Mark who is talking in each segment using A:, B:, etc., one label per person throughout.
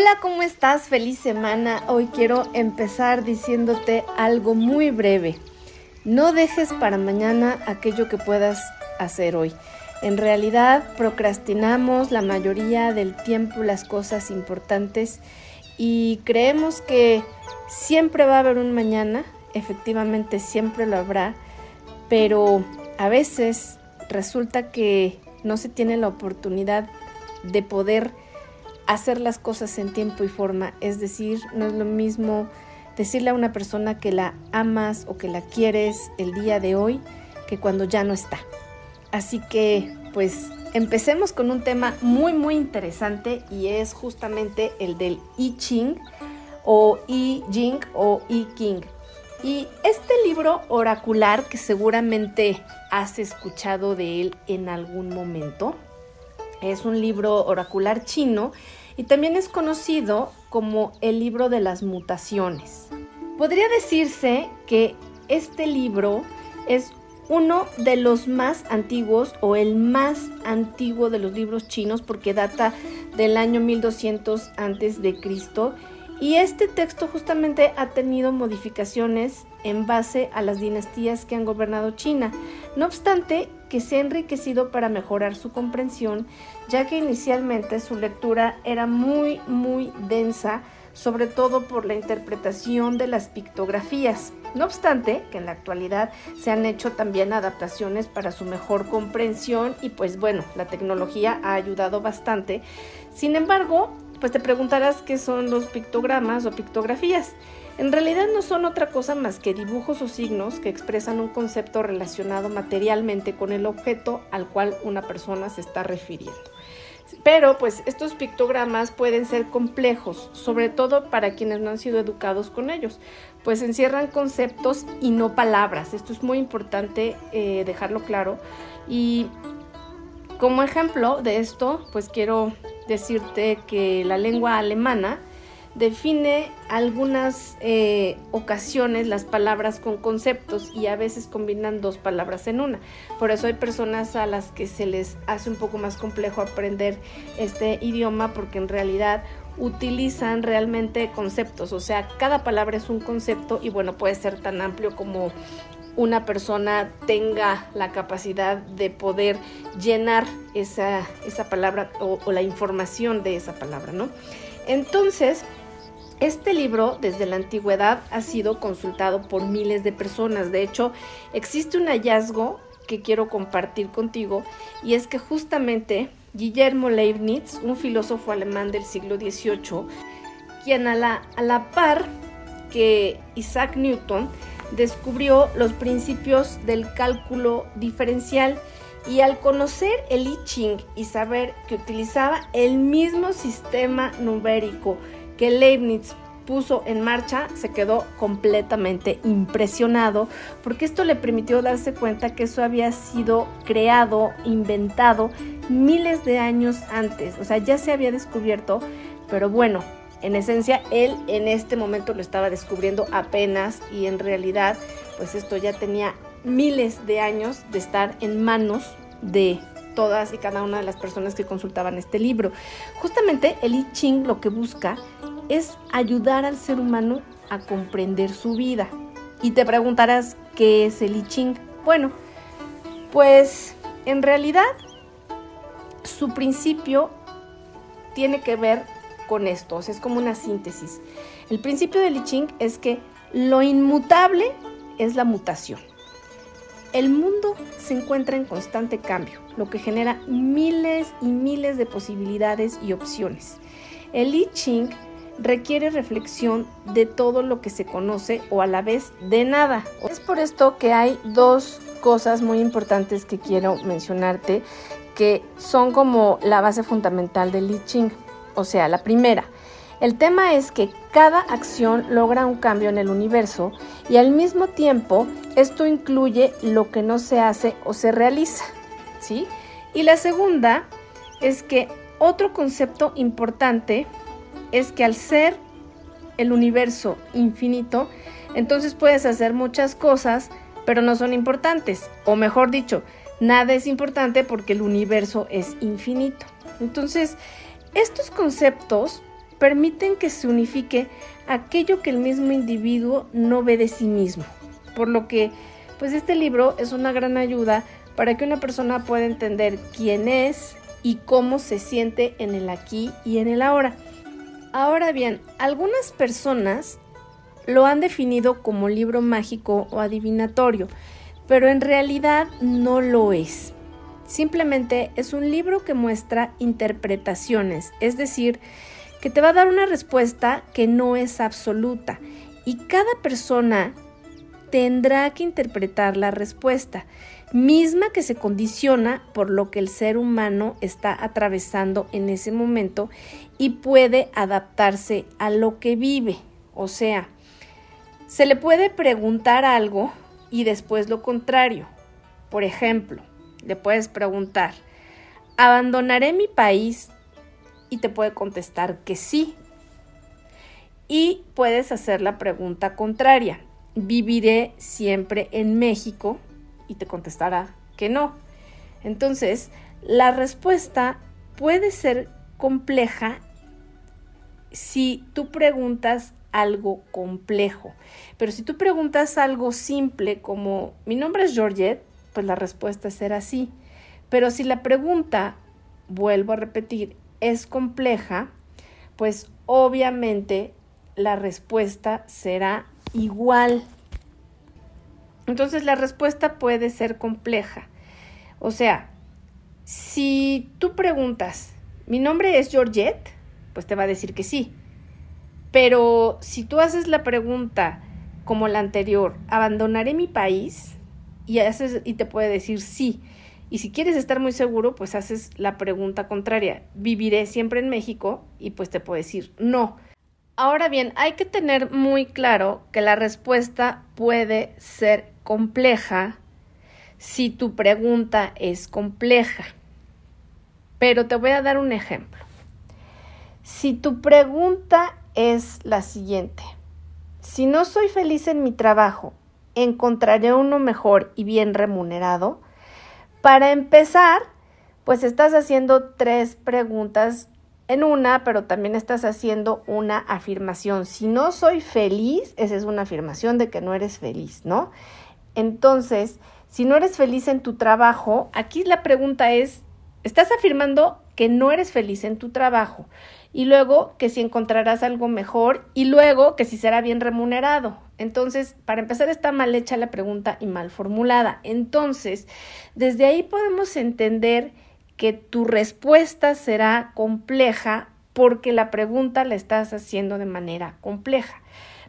A: Hola, ¿cómo estás? Feliz semana. Hoy quiero empezar diciéndote algo muy breve. No dejes para mañana aquello que puedas hacer hoy. En realidad procrastinamos la mayoría del tiempo las cosas importantes y creemos que siempre va a haber un mañana, efectivamente siempre lo habrá, pero a veces resulta que no se tiene la oportunidad de poder hacer las cosas en tiempo y forma. Es decir, no es lo mismo decirle a una persona que la amas o que la quieres el día de hoy que cuando ya no está. Así que, pues, empecemos con un tema muy, muy interesante y es justamente el del I Ching o I Jing o I King. Y este libro oracular que seguramente has escuchado de él en algún momento, es un libro oracular chino y también es conocido como el libro de las mutaciones. Podría decirse que este libro es uno de los más antiguos o el más antiguo de los libros chinos porque data del año 1200 antes de Cristo y este texto justamente ha tenido modificaciones en base a las dinastías que han gobernado China. No obstante, que se ha enriquecido para mejorar su comprensión, ya que inicialmente su lectura era muy, muy densa, sobre todo por la interpretación de las pictografías. No obstante, que en la actualidad se han hecho también adaptaciones para su mejor comprensión y pues bueno, la tecnología ha ayudado bastante. Sin embargo, pues te preguntarás qué son los pictogramas o pictografías. En realidad no son otra cosa más que dibujos o signos que expresan un concepto relacionado materialmente con el objeto al cual una persona se está refiriendo. Pero pues estos pictogramas pueden ser complejos, sobre todo para quienes no han sido educados con ellos, pues encierran conceptos y no palabras. Esto es muy importante eh, dejarlo claro. Y como ejemplo de esto, pues quiero decirte que la lengua alemana define algunas eh, ocasiones las palabras con conceptos y a veces combinan dos palabras en una. Por eso hay personas a las que se les hace un poco más complejo aprender este idioma porque en realidad utilizan realmente conceptos, o sea, cada palabra es un concepto y bueno, puede ser tan amplio como una persona tenga la capacidad de poder llenar esa, palabra o, o, la información de esa palabra, ¿no? Entonces, este libro desde la antigüedad ha sido consultado por miles de personas. De hecho, existe un hallazgo que quiero compartir contigo y es que justamente Guillermo Leibniz, un filósofo alemán del siglo XVIII, quien a la, a la par que Isaac Newton, descubrió los principios del cálculo diferencial y al conocer el I Ching y saber que utilizaba el mismo sistema numérico que Leibniz puso en marcha, se quedó completamente impresionado porque esto le permitió darse cuenta que eso había sido creado, inventado miles de años antes, o sea, ya se había descubierto, pero bueno, en esencia, él en este momento lo estaba descubriendo apenas y en realidad, pues esto ya tenía miles de años de estar en manos de todas y cada una de las personas que consultaban este libro. Justamente el I Ching lo que busca es ayudar al ser humano a comprender su vida. Y te preguntarás, ¿qué es el I Ching? Bueno, pues en realidad su principio tiene que ver con esto, es como una síntesis. El principio del I Ching es que lo inmutable es la mutación. El mundo se encuentra en constante cambio, lo que genera miles y miles de posibilidades y opciones. El I Ching requiere reflexión de todo lo que se conoce o a la vez de nada. Es por esto que hay dos cosas muy importantes que quiero mencionarte que son como la base fundamental del I Ching. O sea, la primera, el tema es que cada acción logra un cambio en el universo y al mismo tiempo esto incluye lo que no se hace o se realiza, ¿sí? Y la segunda es que otro concepto importante es que al ser el universo infinito, entonces puedes hacer muchas cosas, pero no son importantes, o mejor dicho, nada es importante porque el universo es infinito. Entonces, estos conceptos permiten que se unifique aquello que el mismo individuo no ve de sí mismo. Por lo que, pues este libro es una gran ayuda para que una persona pueda entender quién es y cómo se siente en el aquí y en el ahora. Ahora bien, algunas personas lo han definido como libro mágico o adivinatorio, pero en realidad no lo es. Simplemente es un libro que muestra interpretaciones, es decir, que te va a dar una respuesta que no es absoluta y cada persona tendrá que interpretar la respuesta, misma que se condiciona por lo que el ser humano está atravesando en ese momento y puede adaptarse a lo que vive. O sea, se le puede preguntar algo y después lo contrario. Por ejemplo, le puedes preguntar, ¿abandonaré mi país y te puede contestar que sí. Y puedes hacer la pregunta contraria. ¿Viviré siempre en México? Y te contestará que no. Entonces, la respuesta puede ser compleja si tú preguntas algo complejo. Pero si tú preguntas algo simple como mi nombre es Georgette, pues la respuesta será sí. Pero si la pregunta, vuelvo a repetir, es compleja, pues obviamente la respuesta será igual. Entonces la respuesta puede ser compleja. O sea, si tú preguntas, ¿mi nombre es Georgette? Pues te va a decir que sí. Pero si tú haces la pregunta como la anterior, ¿abandonaré mi país? Y, haces, y te puede decir sí. Y si quieres estar muy seguro, pues haces la pregunta contraria. ¿Viviré siempre en México? Y pues te puedo decir no. Ahora bien, hay que tener muy claro que la respuesta puede ser compleja si tu pregunta es compleja. Pero te voy a dar un ejemplo. Si tu pregunta es la siguiente. Si no soy feliz en mi trabajo, ¿encontraré uno mejor y bien remunerado? Para empezar, pues estás haciendo tres preguntas en una, pero también estás haciendo una afirmación. Si no soy feliz, esa es una afirmación de que no eres feliz, ¿no? Entonces, si no eres feliz en tu trabajo, aquí la pregunta es, ¿estás afirmando que no eres feliz en tu trabajo? Y luego que si encontrarás algo mejor y luego que si será bien remunerado. Entonces, para empezar, está mal hecha la pregunta y mal formulada. Entonces, desde ahí podemos entender que tu respuesta será compleja porque la pregunta la estás haciendo de manera compleja.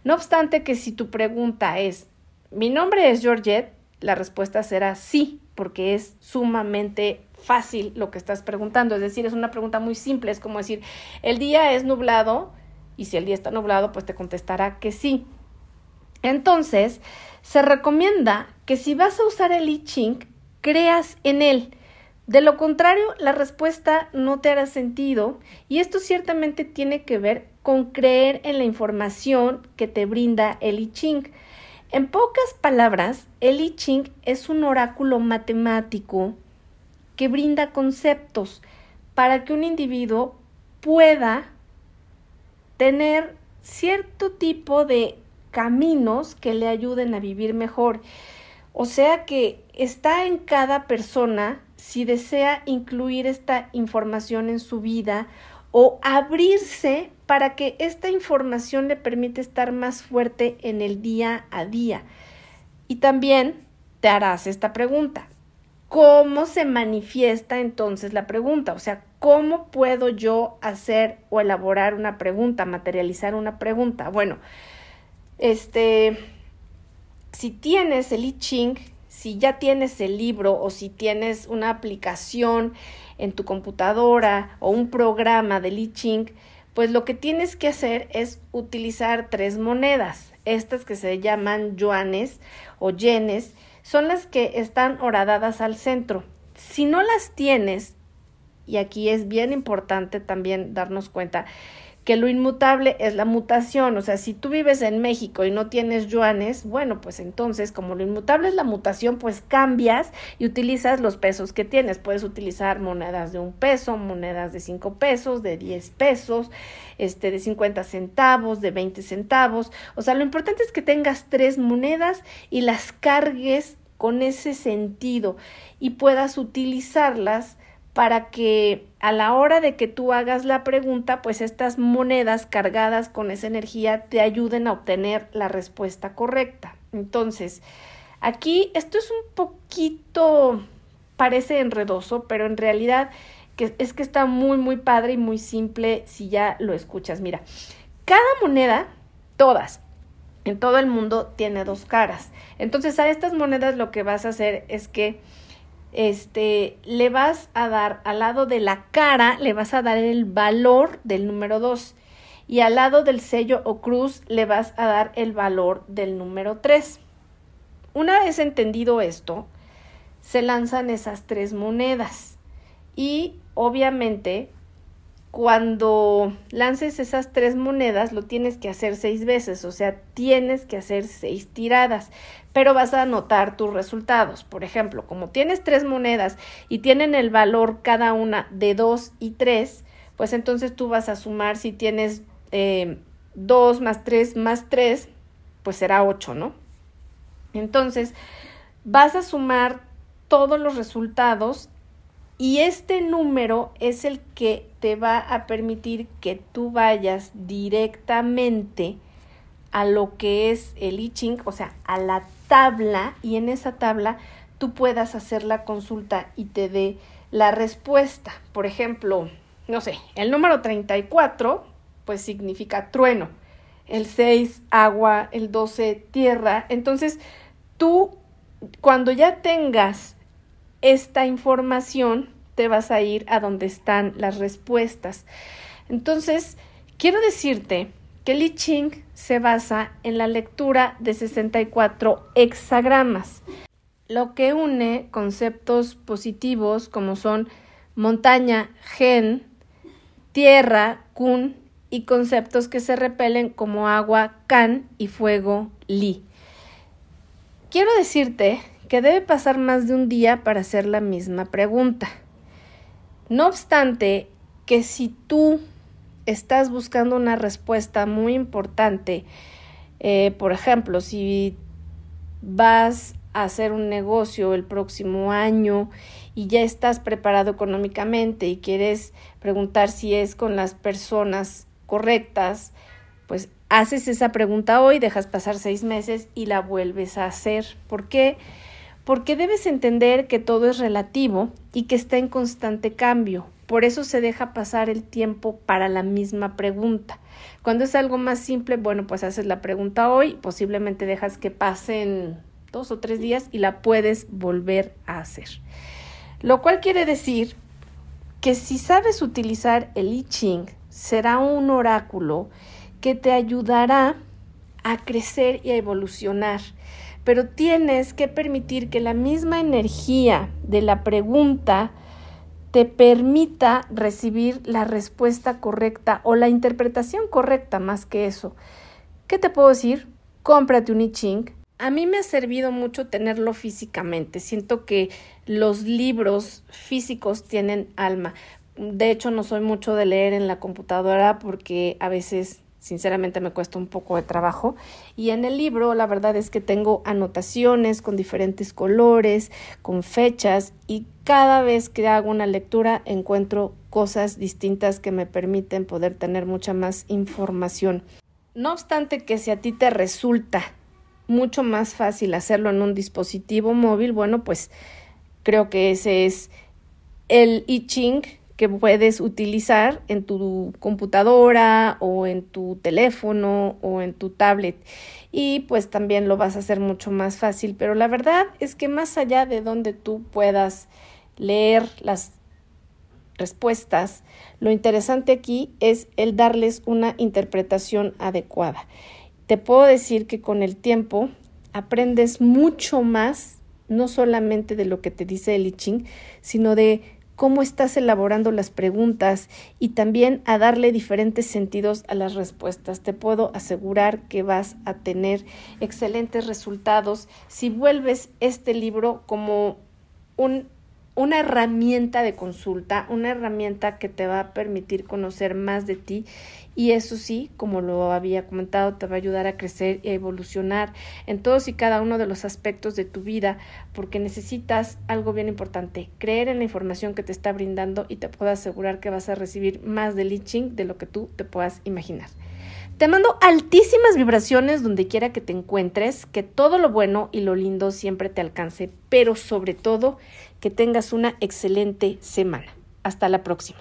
A: No obstante que si tu pregunta es, mi nombre es Georgette, la respuesta será sí, porque es sumamente fácil lo que estás preguntando. Es decir, es una pregunta muy simple, es como decir, el día es nublado y si el día está nublado, pues te contestará que sí. Entonces, se recomienda que si vas a usar el I Ching, creas en él. De lo contrario, la respuesta no te hará sentido y esto ciertamente tiene que ver con creer en la información que te brinda el I Ching. En pocas palabras, el I Ching es un oráculo matemático que brinda conceptos para que un individuo pueda tener cierto tipo de caminos que le ayuden a vivir mejor. O sea que está en cada persona si desea incluir esta información en su vida o abrirse para que esta información le permita estar más fuerte en el día a día. Y también te harás esta pregunta. ¿Cómo se manifiesta entonces la pregunta? O sea, ¿cómo puedo yo hacer o elaborar una pregunta, materializar una pregunta? Bueno, este, si tienes el I Ching, si ya tienes el libro o si tienes una aplicación en tu computadora o un programa de I Ching, pues lo que tienes que hacer es utilizar tres monedas. Estas que se llaman yuanes o yenes son las que están horadadas al centro. Si no las tienes, y aquí es bien importante también darnos cuenta que lo inmutable es la mutación. O sea, si tú vives en México y no tienes yuanes, bueno, pues entonces como lo inmutable es la mutación, pues cambias y utilizas los pesos que tienes. Puedes utilizar monedas de un peso, monedas de cinco pesos, de diez pesos, este, de cincuenta centavos, de veinte centavos. O sea, lo importante es que tengas tres monedas y las cargues con ese sentido y puedas utilizarlas para que a la hora de que tú hagas la pregunta, pues estas monedas cargadas con esa energía te ayuden a obtener la respuesta correcta. Entonces, aquí esto es un poquito, parece enredoso, pero en realidad es que está muy, muy padre y muy simple si ya lo escuchas. Mira, cada moneda, todas, en todo el mundo tiene dos caras. Entonces a estas monedas lo que vas a hacer es que este, le vas a dar al lado de la cara, le vas a dar el valor del número 2 y al lado del sello o cruz le vas a dar el valor del número 3. Una vez entendido esto, se lanzan esas tres monedas y obviamente cuando lances esas tres monedas lo tienes que hacer seis veces, o sea, tienes que hacer seis tiradas, pero vas a anotar tus resultados. Por ejemplo, como tienes tres monedas y tienen el valor cada una de dos y tres, pues entonces tú vas a sumar si tienes eh, dos más tres más tres, pues será ocho, ¿no? Entonces, vas a sumar todos los resultados y este número es el que te va a permitir que tú vayas directamente a lo que es el I Ching, o sea, a la tabla y en esa tabla tú puedas hacer la consulta y te dé la respuesta. Por ejemplo, no sé, el número 34 pues significa trueno, el 6 agua, el 12 tierra. Entonces, tú cuando ya tengas esta información, te vas a ir a donde están las respuestas. Entonces, quiero decirte que el I Ching se basa en la lectura de 64 hexagramas, lo que une conceptos positivos como son montaña, gen, tierra, kun, y conceptos que se repelen como agua, can y fuego, li. Quiero decirte que debe pasar más de un día para hacer la misma pregunta. No obstante, que si tú estás buscando una respuesta muy importante, eh, por ejemplo, si vas a hacer un negocio el próximo año y ya estás preparado económicamente y quieres preguntar si es con las personas correctas, pues haces esa pregunta hoy, dejas pasar seis meses y la vuelves a hacer. ¿Por qué? Porque debes entender que todo es relativo y que está en constante cambio. Por eso se deja pasar el tiempo para la misma pregunta. Cuando es algo más simple, bueno, pues haces la pregunta hoy, posiblemente dejas que pasen dos o tres días y la puedes volver a hacer. Lo cual quiere decir que si sabes utilizar el I Ching, será un oráculo que te ayudará a crecer y a evolucionar pero tienes que permitir que la misma energía de la pregunta te permita recibir la respuesta correcta o la interpretación correcta más que eso. ¿Qué te puedo decir? Cómprate un I Ching. A mí me ha servido mucho tenerlo físicamente. Siento que los libros físicos tienen alma. De hecho, no soy mucho de leer en la computadora porque a veces sinceramente me cuesta un poco de trabajo. Y en el libro la verdad es que tengo anotaciones con diferentes colores, con fechas y cada vez que hago una lectura encuentro cosas distintas que me permiten poder tener mucha más información. No obstante que si a ti te resulta mucho más fácil hacerlo en un dispositivo móvil, bueno, pues creo que ese es el I Ching que puedes utilizar en tu computadora o en tu teléfono o en tu tablet. Y pues también lo vas a hacer mucho más fácil. Pero la verdad es que más allá de donde tú puedas leer las respuestas lo interesante aquí es el darles una interpretación adecuada. Te puedo decir que con el tiempo aprendes mucho más no solamente de lo que te dice el I Ching, sino de cómo estás elaborando las preguntas y también a darle diferentes sentidos a las respuestas. Te puedo asegurar que vas a tener excelentes resultados si vuelves este libro como un una herramienta de consulta, una herramienta que te va a permitir conocer más de ti y eso sí, como lo había comentado, te va a ayudar a crecer y a evolucionar en todos y cada uno de los aspectos de tu vida porque necesitas algo bien importante, creer en la información que te está brindando y te puedo asegurar que vas a recibir más de leaching de lo que tú te puedas imaginar. Te mando altísimas vibraciones donde quiera que te encuentres, que todo lo bueno y lo lindo siempre te alcance, pero sobre todo que tengas una excelente semana. Hasta la próxima.